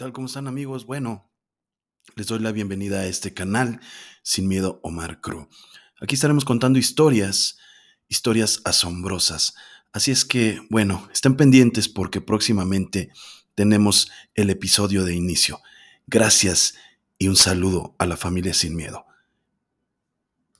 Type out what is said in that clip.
tal? ¿Cómo están amigos? Bueno, les doy la bienvenida a este canal, Sin Miedo Omar Cruz. Aquí estaremos contando historias, historias asombrosas. Así es que, bueno, estén pendientes porque próximamente tenemos el episodio de inicio. Gracias y un saludo a la familia Sin Miedo.